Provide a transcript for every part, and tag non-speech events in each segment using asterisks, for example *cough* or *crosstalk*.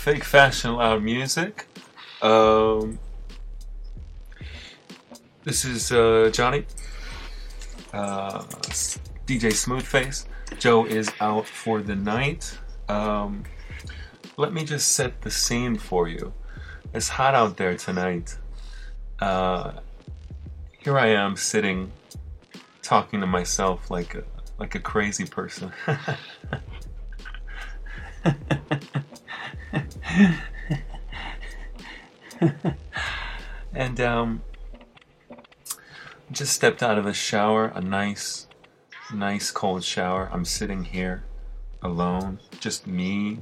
Fake Fashion Loud Music. Um, this is uh, Johnny, uh, DJ Smoothface. Joe is out for the night. Um, let me just set the scene for you. It's hot out there tonight. Uh, here I am sitting, talking to myself like a, like a crazy person. *laughs* and um, just stepped out of a shower, a nice, nice cold shower. I'm sitting here alone, just me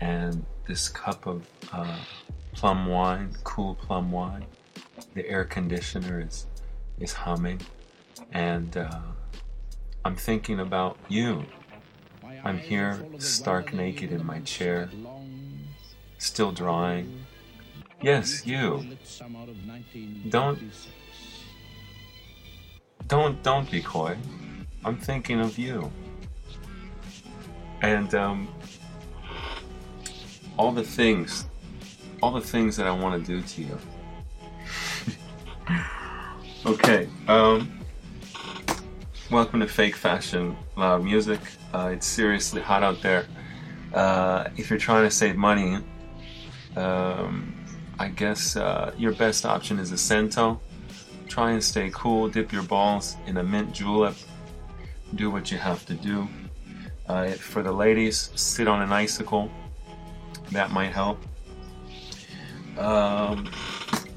and this cup of uh, plum wine, cool plum wine. The air conditioner is is humming, and uh, I'm thinking about you. I'm here, stark naked in my chair, still drawing. Yes, you. Don't don't don't be coy. I'm thinking of you. And um, all the things, all the things that I want to do to you. *laughs* okay. Um, welcome to Fake Fashion Loud Music. Uh, it's seriously hot out there. Uh, if you're trying to save money, um, I guess uh, your best option is a Cento. Try and stay cool. Dip your balls in a mint julep. Do what you have to do. Uh, for the ladies, sit on an icicle. That might help. Um,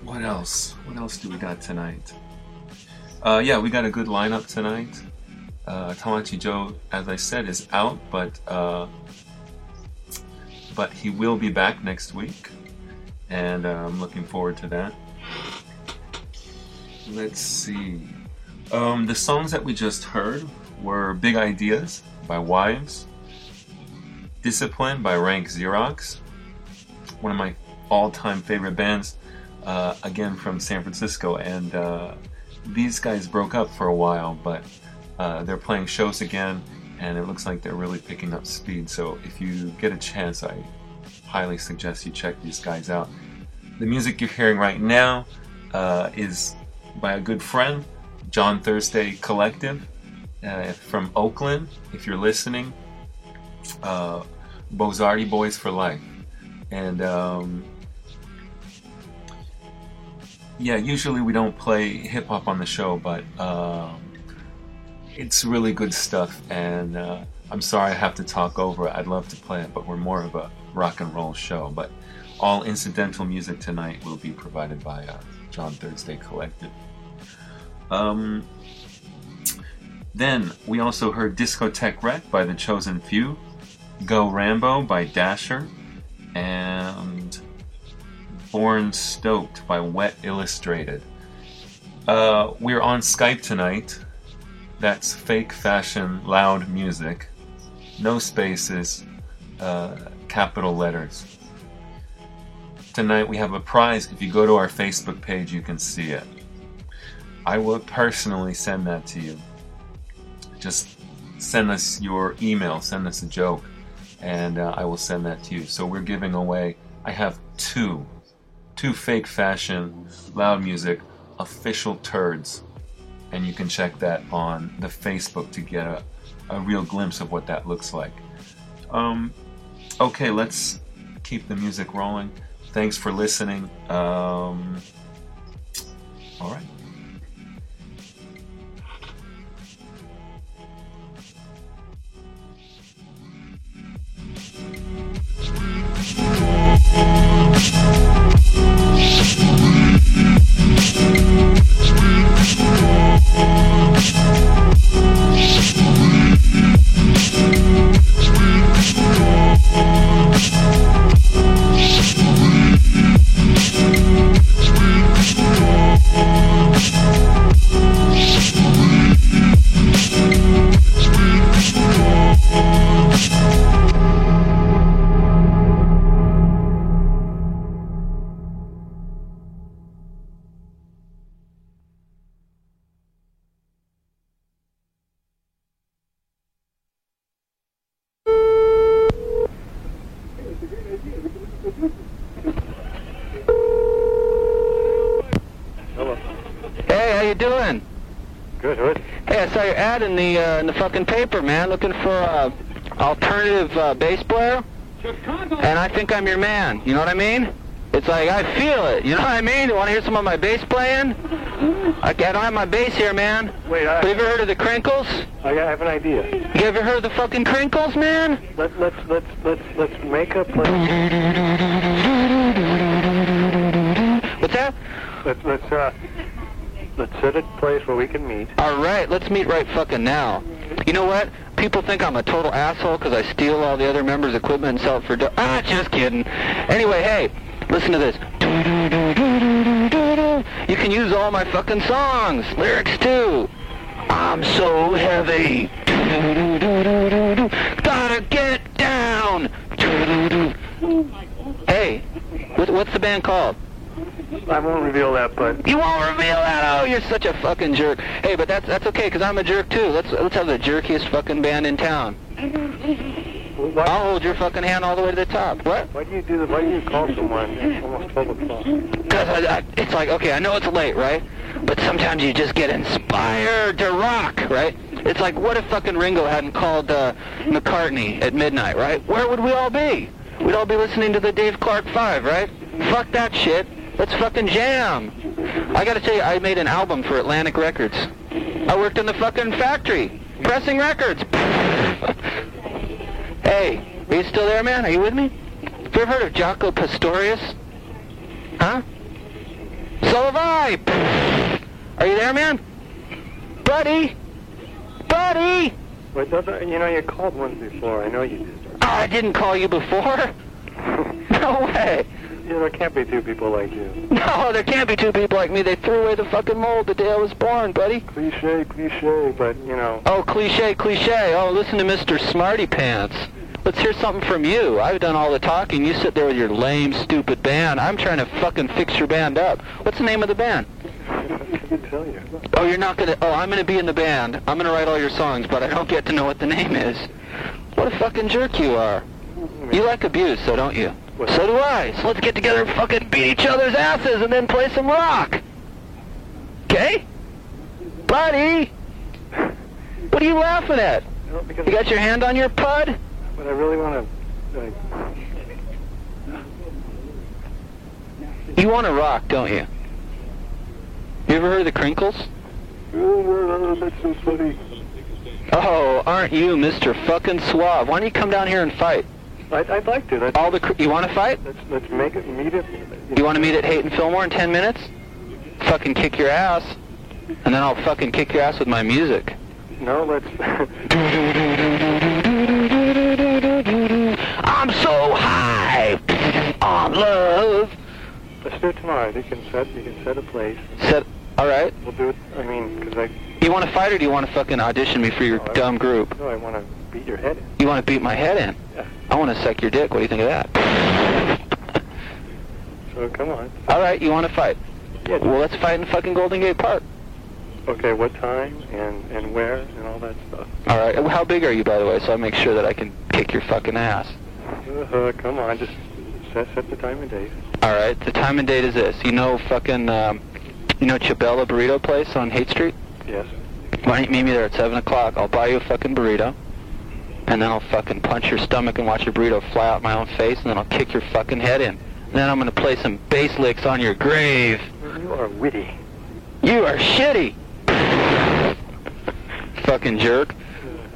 what else? What else do we got tonight? Uh, yeah, we got a good lineup tonight. Uh, Tamachi Joe, as I said, is out, but uh, but he will be back next week, and uh, I'm looking forward to that. Let's see. Um, the songs that we just heard were Big Ideas by Wives, Discipline by Rank Xerox, one of my all time favorite bands, uh, again from San Francisco. And uh, these guys broke up for a while, but uh, they're playing shows again, and it looks like they're really picking up speed. So if you get a chance, I highly suggest you check these guys out. The music you're hearing right now uh, is by a good friend, John Thursday Collective uh, from Oakland. If you're listening, uh, Bozardi Boys for Life. And um, yeah, usually we don't play hip hop on the show, but um, it's really good stuff. And uh, I'm sorry I have to talk over it. I'd love to play it, but we're more of a rock and roll show. But All incidental music tonight will be provided by uh, John Thursday Collective. Um, then we also heard Discotheque Wreck by The Chosen Few, Go Rambo by Dasher, and Born Stoked by Wet Illustrated. Uh, we're on Skype tonight. That's fake fashion, loud music. No spaces, uh, capital letters. Tonight we have a prize. If you go to our Facebook page, you can see it. I will personally send that to you. Just send us your email, send us a joke, and uh, I will send that to you. So we're giving away, I have two, two fake fashion, loud music, official turds. And you can check that on the Facebook to get a, a real glimpse of what that looks like. Um, okay, let's keep the music rolling. Thanks for listening. Um, all right. Hey, uh, in the fucking paper, man. Looking for a alternative uh, bass player, and I think I'm your man. You know what I mean? It's like I feel it. You know what I mean? You want to hear some of my bass playing? I, I don't have my bass here, man. Wait, Have you ever heard of the Crinkles? I have an idea. You ever heard of the fucking Crinkles, man? Let, let's let's let's let's make up. Let's What's that? let's let's uh let's set a place where we can meet. All right, let's meet right fucking now. You know what? People think I'm a total asshole because I steal all the other members' equipment and sell it for do- ah, just kidding. Anyway, hey, listen to this. You can use all my fucking songs, lyrics too. I'm so heavy. Gotta get down. Hey, what's the band called? I won't reveal that, but You won't reveal that. Oh, you're such a fucking jerk. Hey, but that's that's okay because I'm a jerk too. Let's let's have the jerkiest fucking band in town. why, I'll hold your fucking hand all the way to the top. What? why do you do that? Why do you call someone at almost twelve o'clock? Because I, I, it's like okay, I know it's late, right? But sometimes you just get inspired to rock, right? It's like what if fucking Ringo hadn't called uh, McCartney at midnight, right? Where would we all be? We'd all be listening to the Dave Clark Five, right? Fuck that shit. Let's fucking jam. I gotta tell you, I made an album for Atlantic Records. I worked in the fucking factory, pressing records. *laughs* hey, are you still there, man? Are you with me? Have you ever heard of Jaco Pastorius? Huh? So have I. Are you there, man? Buddy? Buddy? Wait, don't, don't- you know you called once before. I know you did. Oh, I didn't call you before. *laughs* No way. Know, there can't be two people like you. *laughs* No, there can't be two people like me. They threw away the fucking mold the day I was born, buddy. Cliche, cliche, but you know. Oh, cliche, cliche. Oh, listen to Mr. Smarty Pants. Let's hear something from you. I've done all the talking. You sit there with your lame, stupid band. I'm trying to fucking fix your band up. What's the name of the band? *laughs* I can tell you. Oh, you're not gonna. Oh, I'm gonna be in the band. I'm gonna write all your songs, but I don't get to know what the name is. What a fucking jerk you are. You like abuse, so don't you? What? So do I. So let's get together and fucking beat each other's asses and then play some rock. Okay? Buddy! What are you laughing at? No, You got your hand on your pud? but I really want to. Like, You want to rock, don't you? You ever heard of the Crinkles? oh, that's so funny. Oh, aren't you Mr. fucking Suave? Why don't you come down here and fight? I'd, I'd like to. Let's, All the cr- you want to fight? let's, let's make it, meet it. You want to meet at Haight and Fillmore in 10 minutes? Fucking kick your ass. And then I'll fucking kick your ass with my music. No, let's. *laughs* I'm so high on love. let's do it tomorrow. You can set, you can set a place. Said, all right. We'll do it. I mean, because I, You want to fight or do you want to fucking audition me for your No, I- dumb group? no, I want to beat your head in. You want to beat my head in? Yeah. I want to suck your dick. What do you think of that? *laughs* So come on. all right, you want to fight? Yeah. Well, let's fight in fucking Golden Gate Park. Okay, what time and and where and all that stuff. All right. How big are you, by the way, so I make sure that I can kick your fucking ass? Uh, come on, just set set the time and date. All right. The time and date is this. You know fucking, um, you know Chabella Burrito Place on Haight Street? Yes. Why don't you meet me there at 7 o'clock? I'll buy you a fucking burrito. And then I'll fucking punch your stomach and watch your burrito fly out my own face, and then I'll kick your fucking head in. And then I'm gonna play some bass licks on your grave. You are witty. You are shitty! fucking jerk.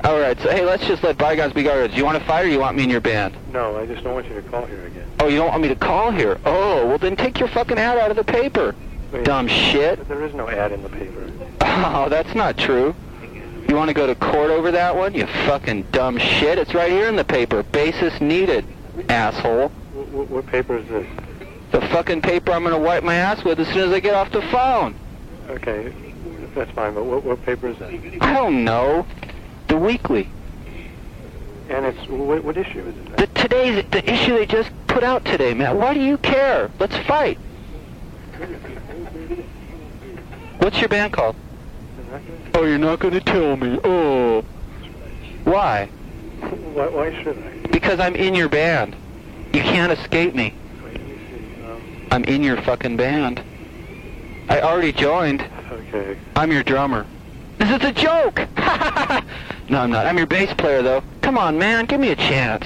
Alright, so hey, let's just let bygones be bygones. Do you want to fight or you want me in your band? No, I just don't want you to call here again. Oh, you don't want me to call here? Oh, well then take your fucking ad out of the paper. Wait, Dumb shit. There is no ad in the paper. *laughs* Oh, that's not true. You want to go to court over that one? You fucking dumb shit. It's right here in the paper. Basis needed, asshole. What, what, what paper is this? The fucking paper I'm going to wipe my ass with as soon as I get off the phone. Okay, that's fine. But what, what paper is that? I don't know. The weekly. And it's what, what issue is it? The today's the issue they just put out today, man. Why do you care? Let's fight. What's your band called? Oh, you're not going to tell me. Oh. Why? Why, why should I? Because I'm in your band. You can't escape me. Wait, me. Um, I'm in your fucking band. I already joined. okay. I'm your drummer. This is a joke! *laughs* no, I'm not. I'm your bass player, though. Come on, man, give me a chance.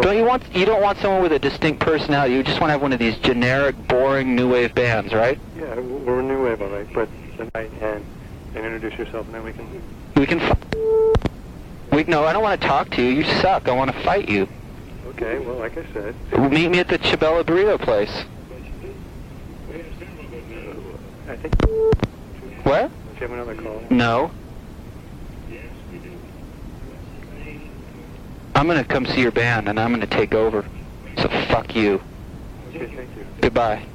Don't you want? You don't want someone with a distinct personality. You just want to have one of these generic, boring new wave bands, right? Yeah, we're a new wave, all right. But tonight and and introduce yourself, and then we can. We can. F- we no, I don't want to talk to you. You suck. I want to fight you. Okay. Well, like I said, Meet me at the Chabella Burrito place. I think. What? Do you have another call? No. I'm gonna come see your band and I'm gonna take over. So fuck you. Okay, thank you. Goodbye.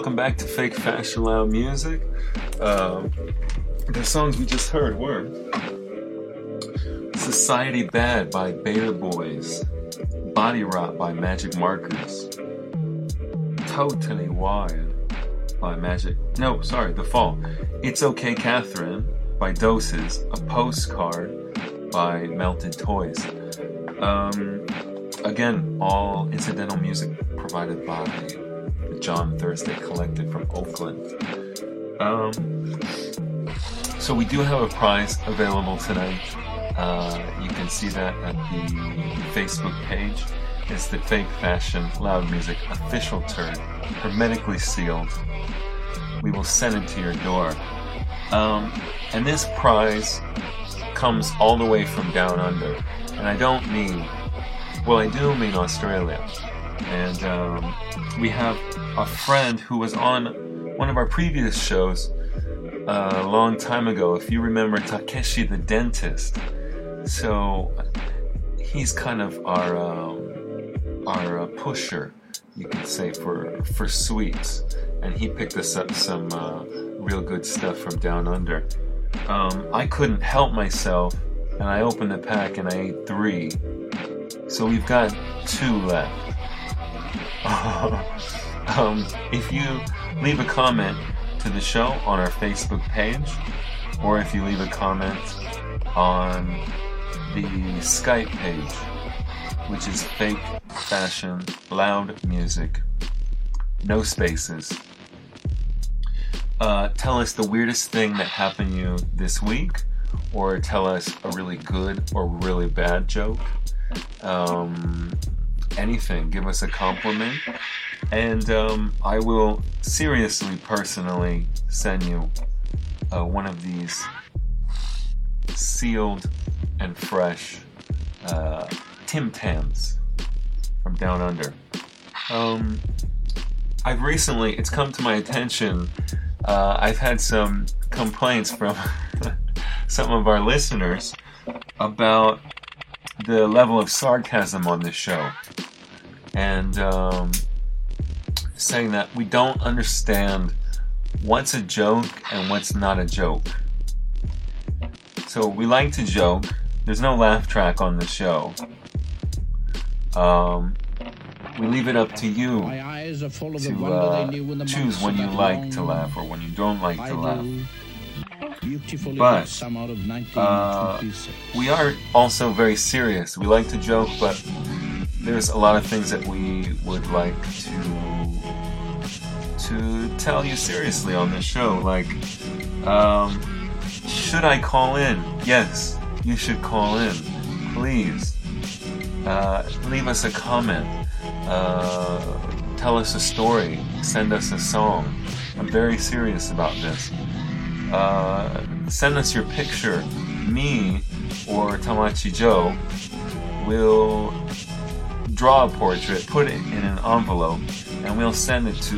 Welcome back to Fake Fashion Loud Music. Um, the songs we just heard were Society Bad by Beta Boys, Body Rot by Magic Markers, Totally Wired by Magic. No, sorry, The Fall. It's Okay Catherine by Doses, A Postcard by Melted Toys. Um, again, all incidental music provided by John Thursday collected from Oakland. Um, so we do have a prize available tonight. Uh, you can see that at the Facebook page. It's the Fake Fashion Loud Music official turn, hermetically sealed. We will send it to your door. Um, and this prize comes all the way from down under. And I don't mean, well, I do mean Australia. And um, we have a friend who was on one of our previous shows uh, a long time ago. If you remember Takeshi the dentist, so he's kind of our um, our uh, pusher, you could say, for for sweets, and he picked us up some uh, real good stuff from down under. Um, I couldn't help myself, and I opened the pack and I ate three. So we've got two left. *laughs* um, if you leave a comment to the show on our Facebook page, or if you leave a comment on the Skype page, which is Fake Fashion Loud Music, no spaces. Uh, tell us the weirdest thing that happened you this week, or tell us a really good or really bad joke. Um, anything. Give us a compliment, and um, I will seriously, personally send you uh, one of these sealed and fresh uh, Tim Tams from down under. Um, I've recently, it's come to my attention, uh, I've had some complaints from *laughs* some of our listeners about the level of sarcasm on this show. And um, saying that we don't understand what's a joke and what's not a joke. So we like to joke. There's no laugh track on the show. Um, we leave it up to you My eyes are full of the to uh, they knew in the choose when you like to laugh or when you don't like to laugh. But, Uh, we are also very serious. We like to joke, but there's a lot of things that we would like to to tell you seriously on this show. Like, um, should I call in? Yes, you should call in. Please, uh, leave us a comment. Uh, tell us a story. Send us a song. I'm very serious about this uh, send us your picture. Me or Tamachi Joe will draw a portrait, put it in an envelope, and we'll send it to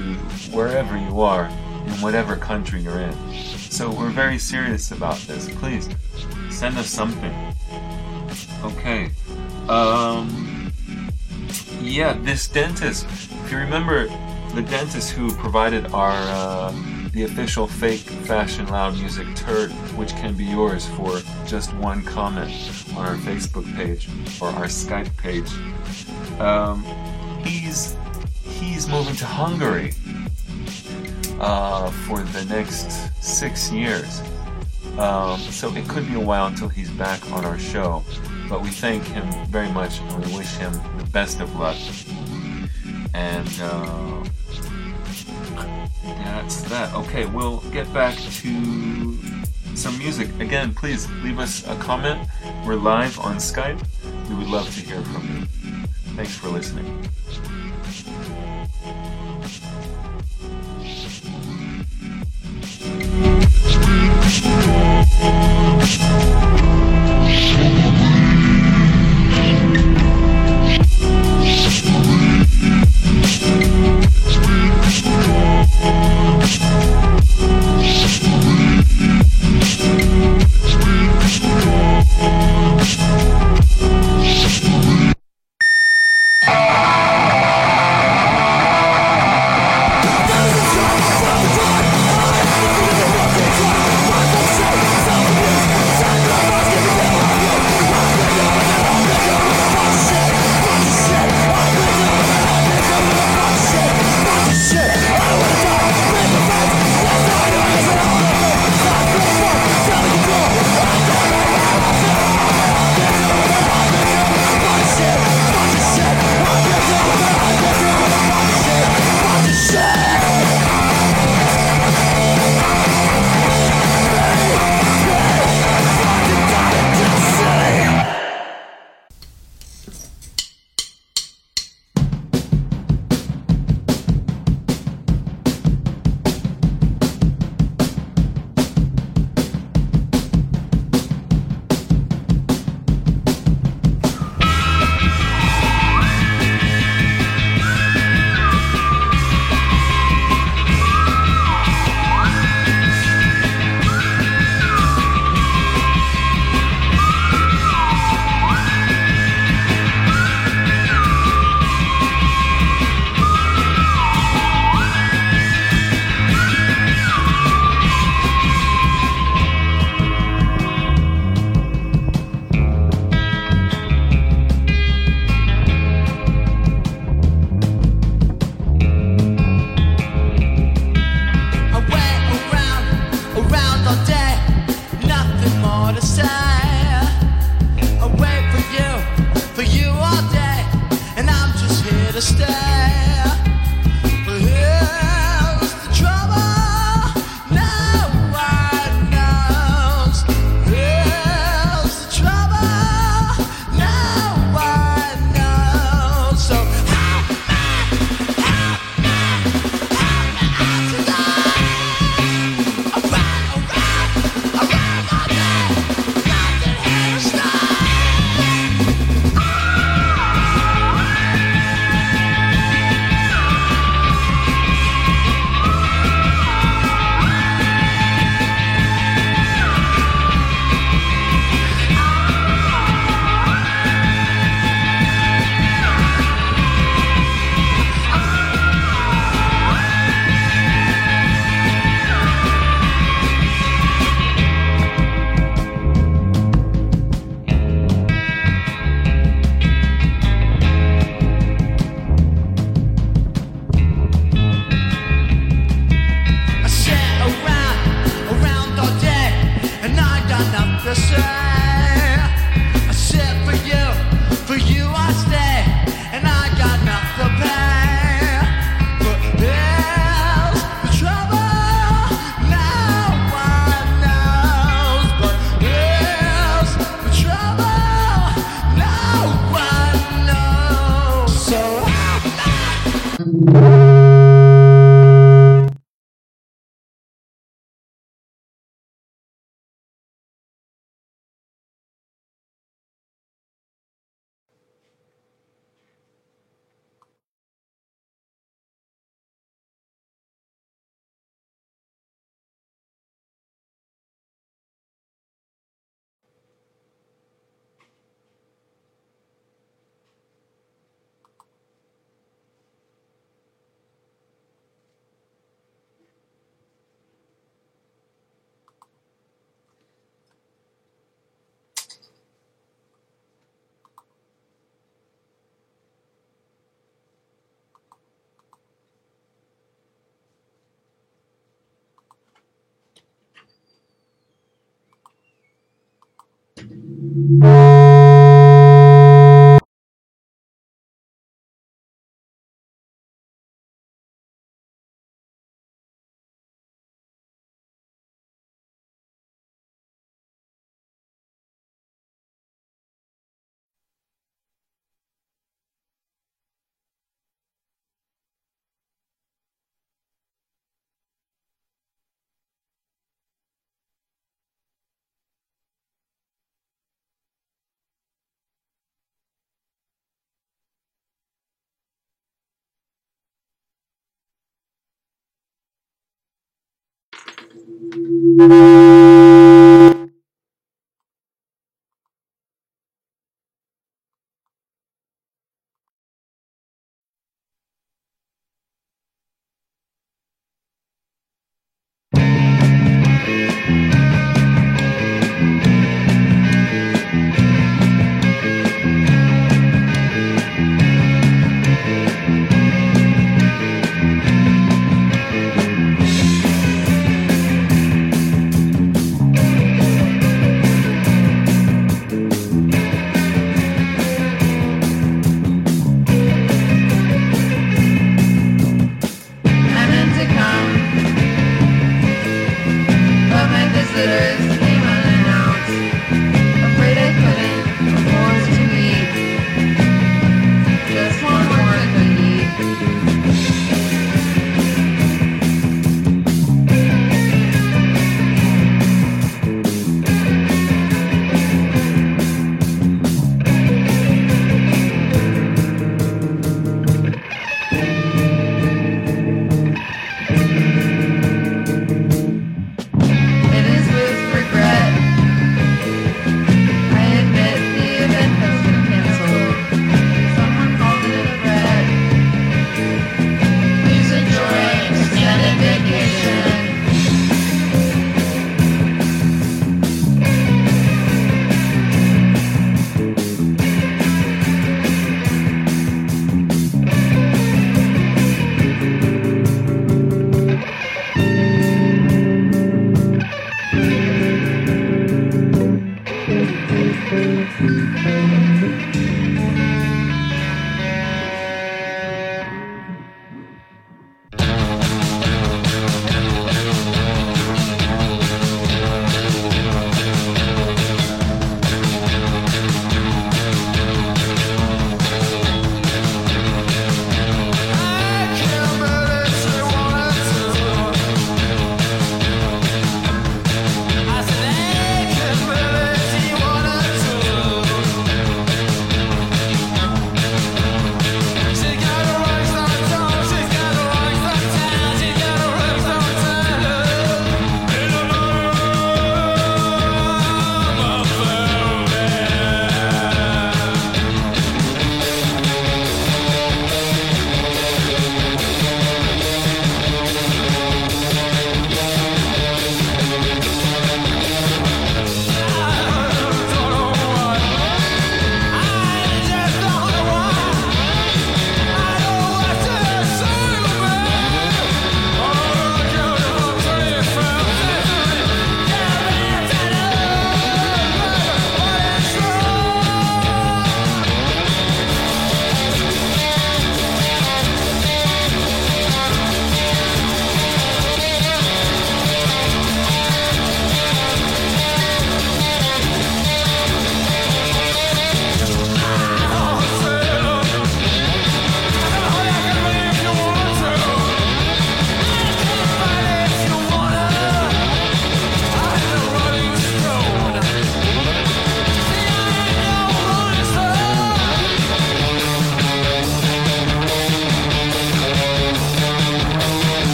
wherever you are in whatever country you're in. So we're very serious about this. Please send us something. Okay. Um, yeah, this dentist. If you remember, the dentist who provided our uh, the official fake fashion loud music turd, which can be yours for just one comment on our Facebook page or our Skype page. Um, he's he's moving to Hungary uh, for the next six years. Um, so it could be a while until he's back on our show, but we thank him very much and we wish him the best of luck. And uh, that's that. Okay, we'll get back to some music. Again, please leave us a comment. We're live on Skype. We would love to hear from you. Thanks for listening. Thank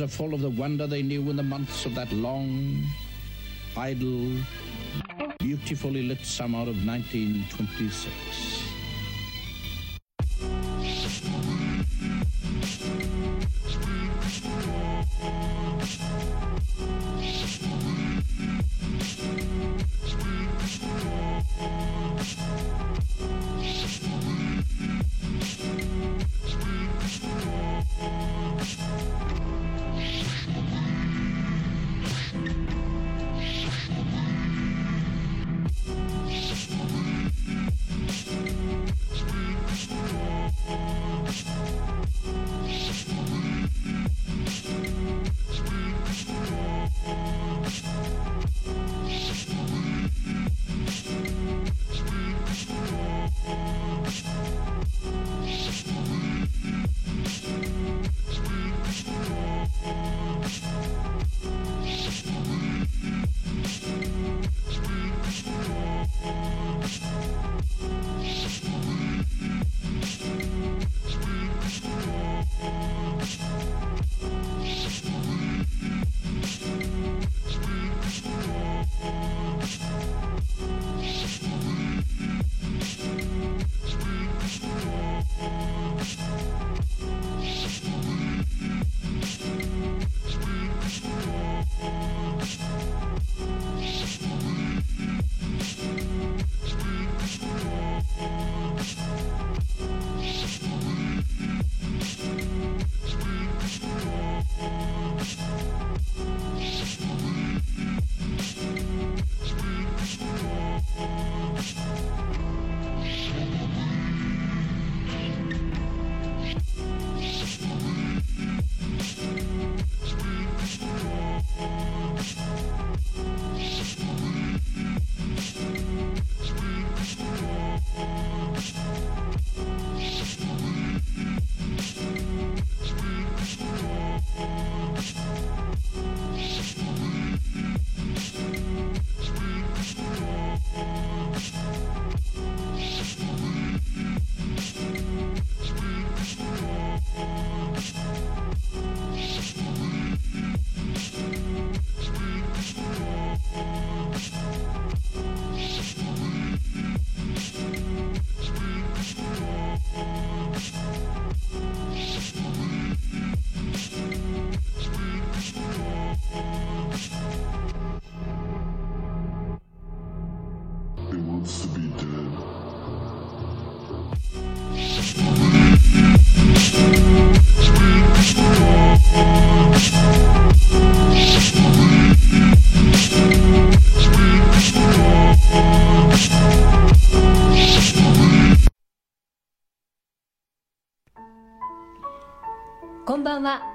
Are full of the wonder they knew in the months of that long, idle, beautifully lit summer of 1926.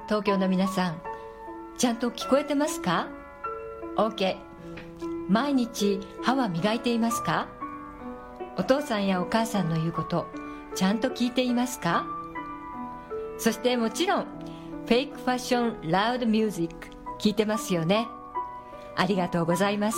東京の皆さんちゃんと聞こえてますか？OK 毎日歯は磨いていますか？お父さんやお母さんの言うことちゃんと聞いていますか？そしてもちろんフェイクファッションラウドミュージック聞いてますよね。ありがとうございます。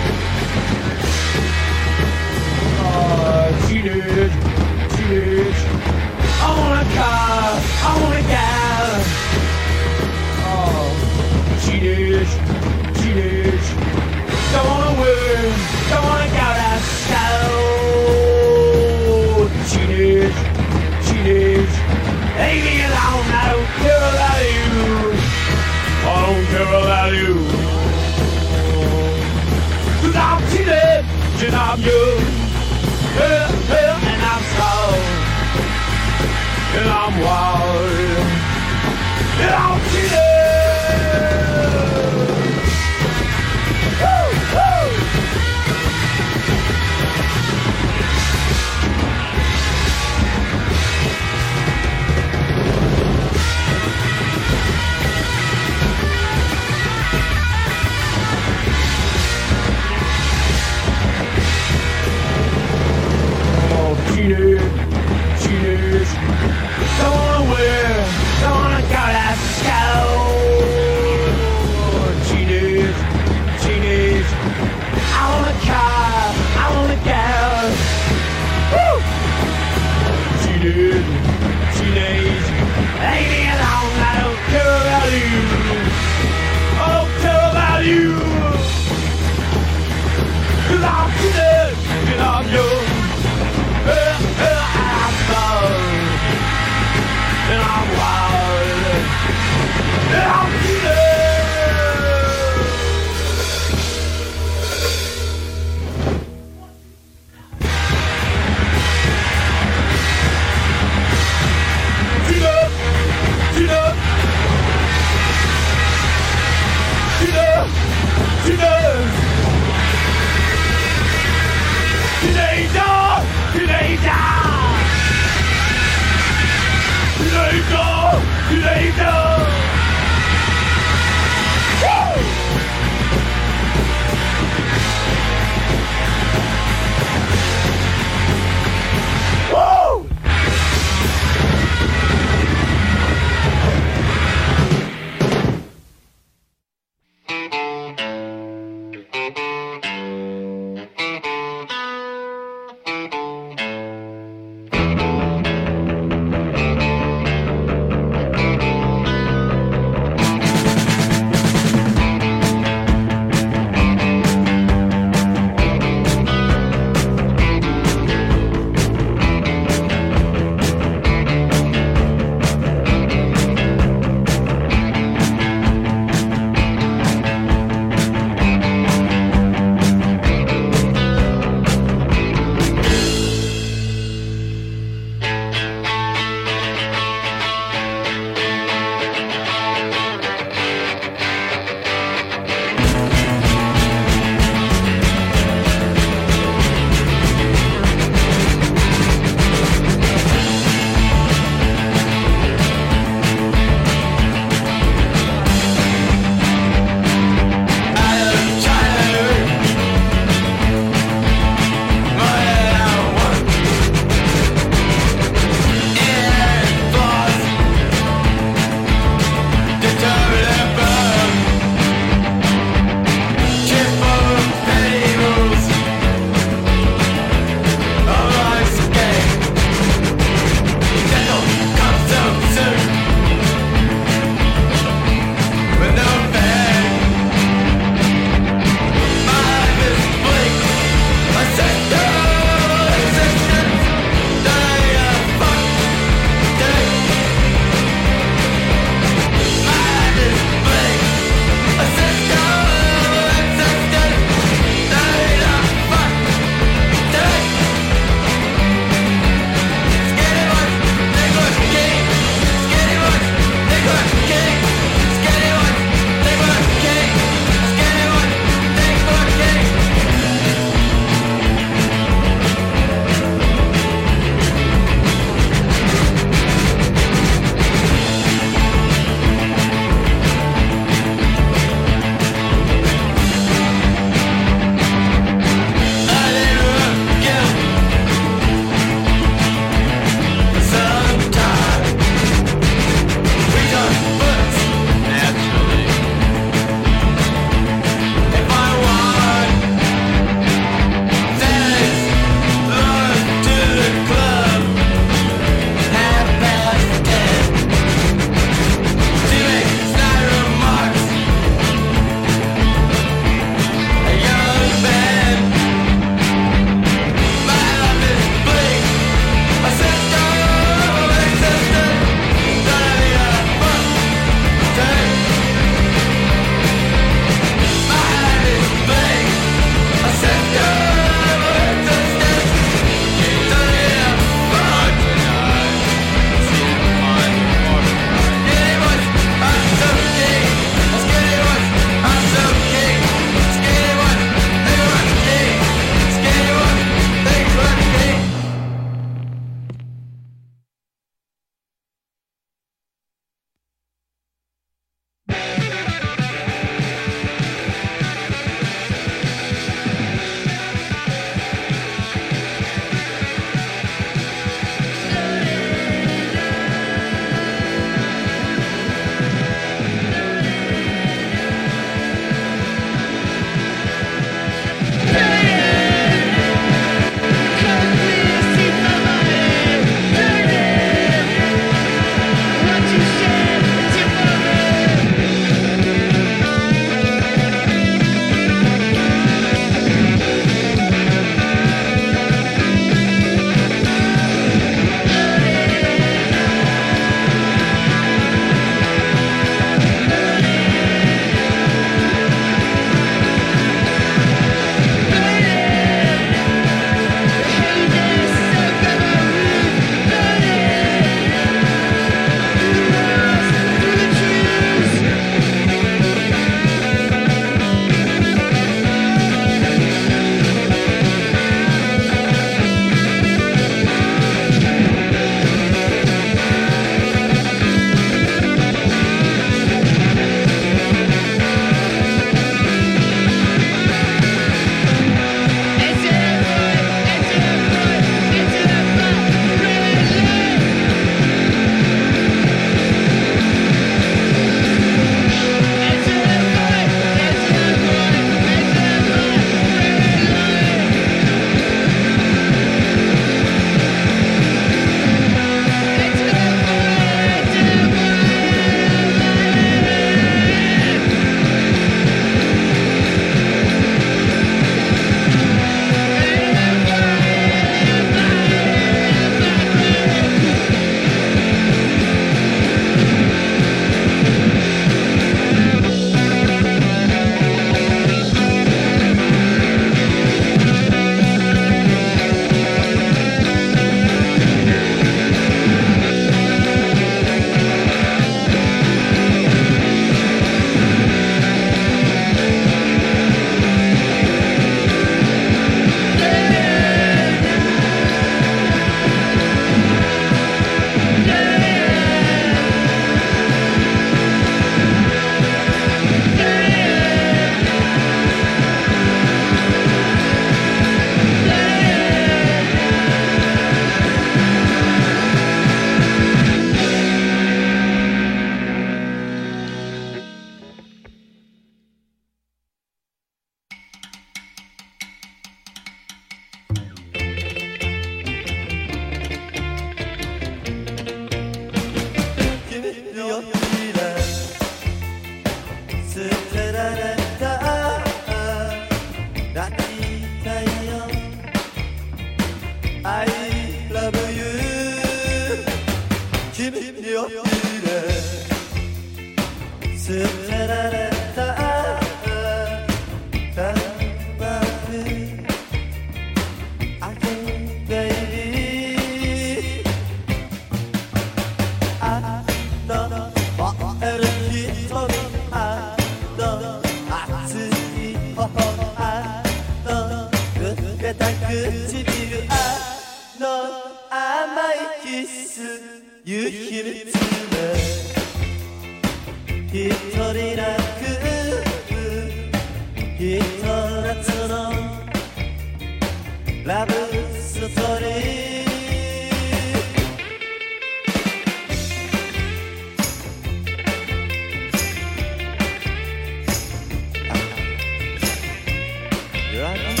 right?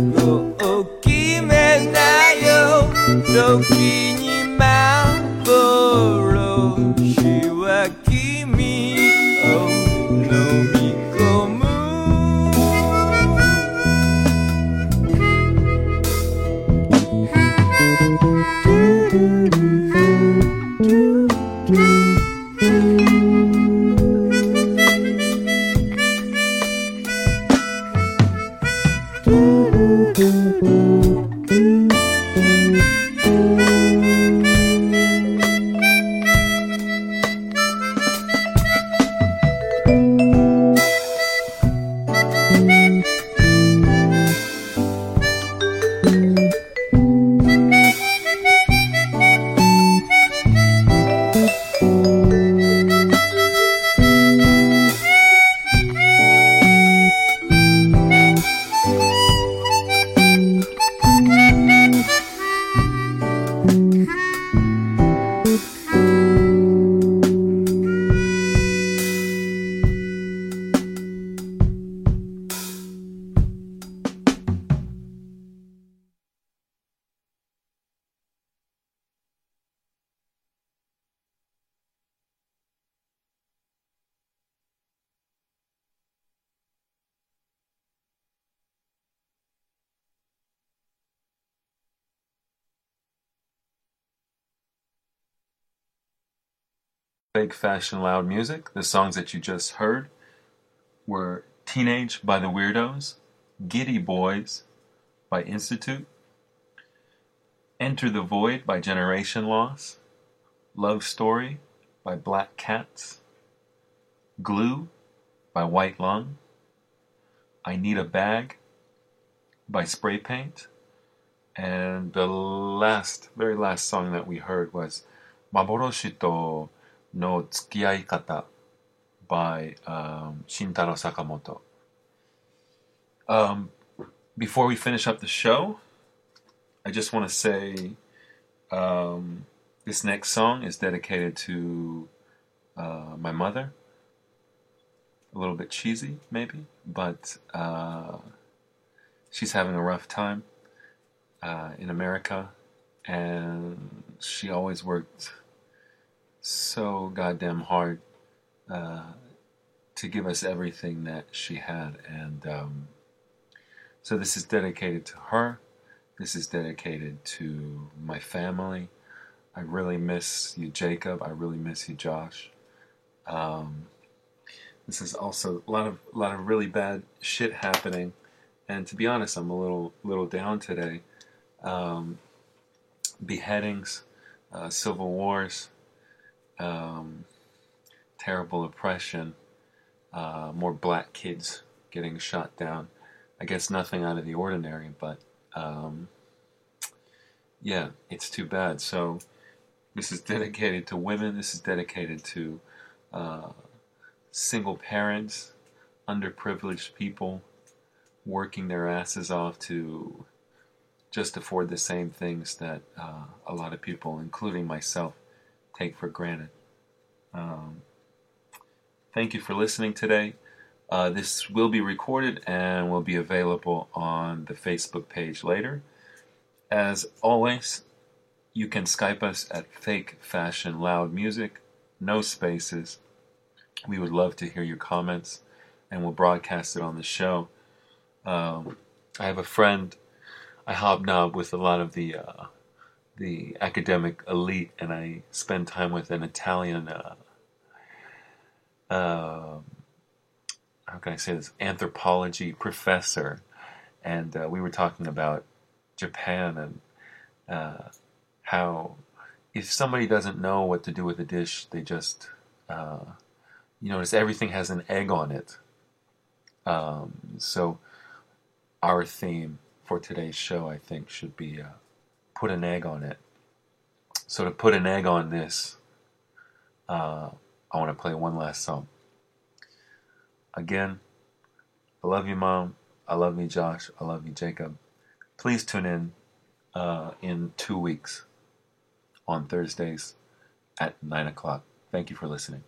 Go. Fake Fashion Loud Music. The songs that you just heard were Teenage by the Weirdos, Giddy Boys by Institute, Enter the Void by Generation Loss, Love Story by Black Cats, Glue by White Lung, I Need a Bag by Spray Paint, and the last, very last song that we heard was Maboroshi to no by um, Shintaro Sakamoto. Um, before we finish up the show, I just want to say um, this next song is dedicated to uh, my mother. A little bit cheesy, maybe, but uh, she's having a rough time uh, in America, and she always worked so goddamn hard uh, to give us everything that she had. And um, so this is dedicated to her. This is dedicated to my family. I really miss you, Jacob. I really miss you, Josh. Um, this is also a lot of a lot of really bad shit happening, and to be honest, I'm a little little down today. Um, beheadings, uh, civil wars, um, terrible oppression, uh, more black kids getting shot down. I guess nothing out of the ordinary, but um, yeah, it's too bad. So this is dedicated to women. This is dedicated to uh, single parents, underprivileged people working their asses off to just afford the same things that uh, a lot of people, including myself, take for granted. Um, thank you for listening today. Uh, this will be recorded and will be available on the Facebook page later. As always, you can Skype us at Fake Fashion Loud Music, no spaces. We would love to hear your comments and we'll broadcast it on the show. Um, I have a friend, I hobnob with a lot of the uh, the academic elite, and I spend time with an Italian. Uh, uh, how can I say this? Anthropology professor, and uh, we were talking about Japan and uh, how if somebody doesn't know what to do with a dish, they just uh, you notice everything has an egg on it. Um, so our theme for today's show, I think, should be uh, put an egg on it. So to put an egg on this, uh, I want to play one last song. Again, I love you, Mom. I love you, Josh. I love you, Jacob. Please tune in uh, in two weeks on Thursdays at 9 o'clock. Thank you for listening.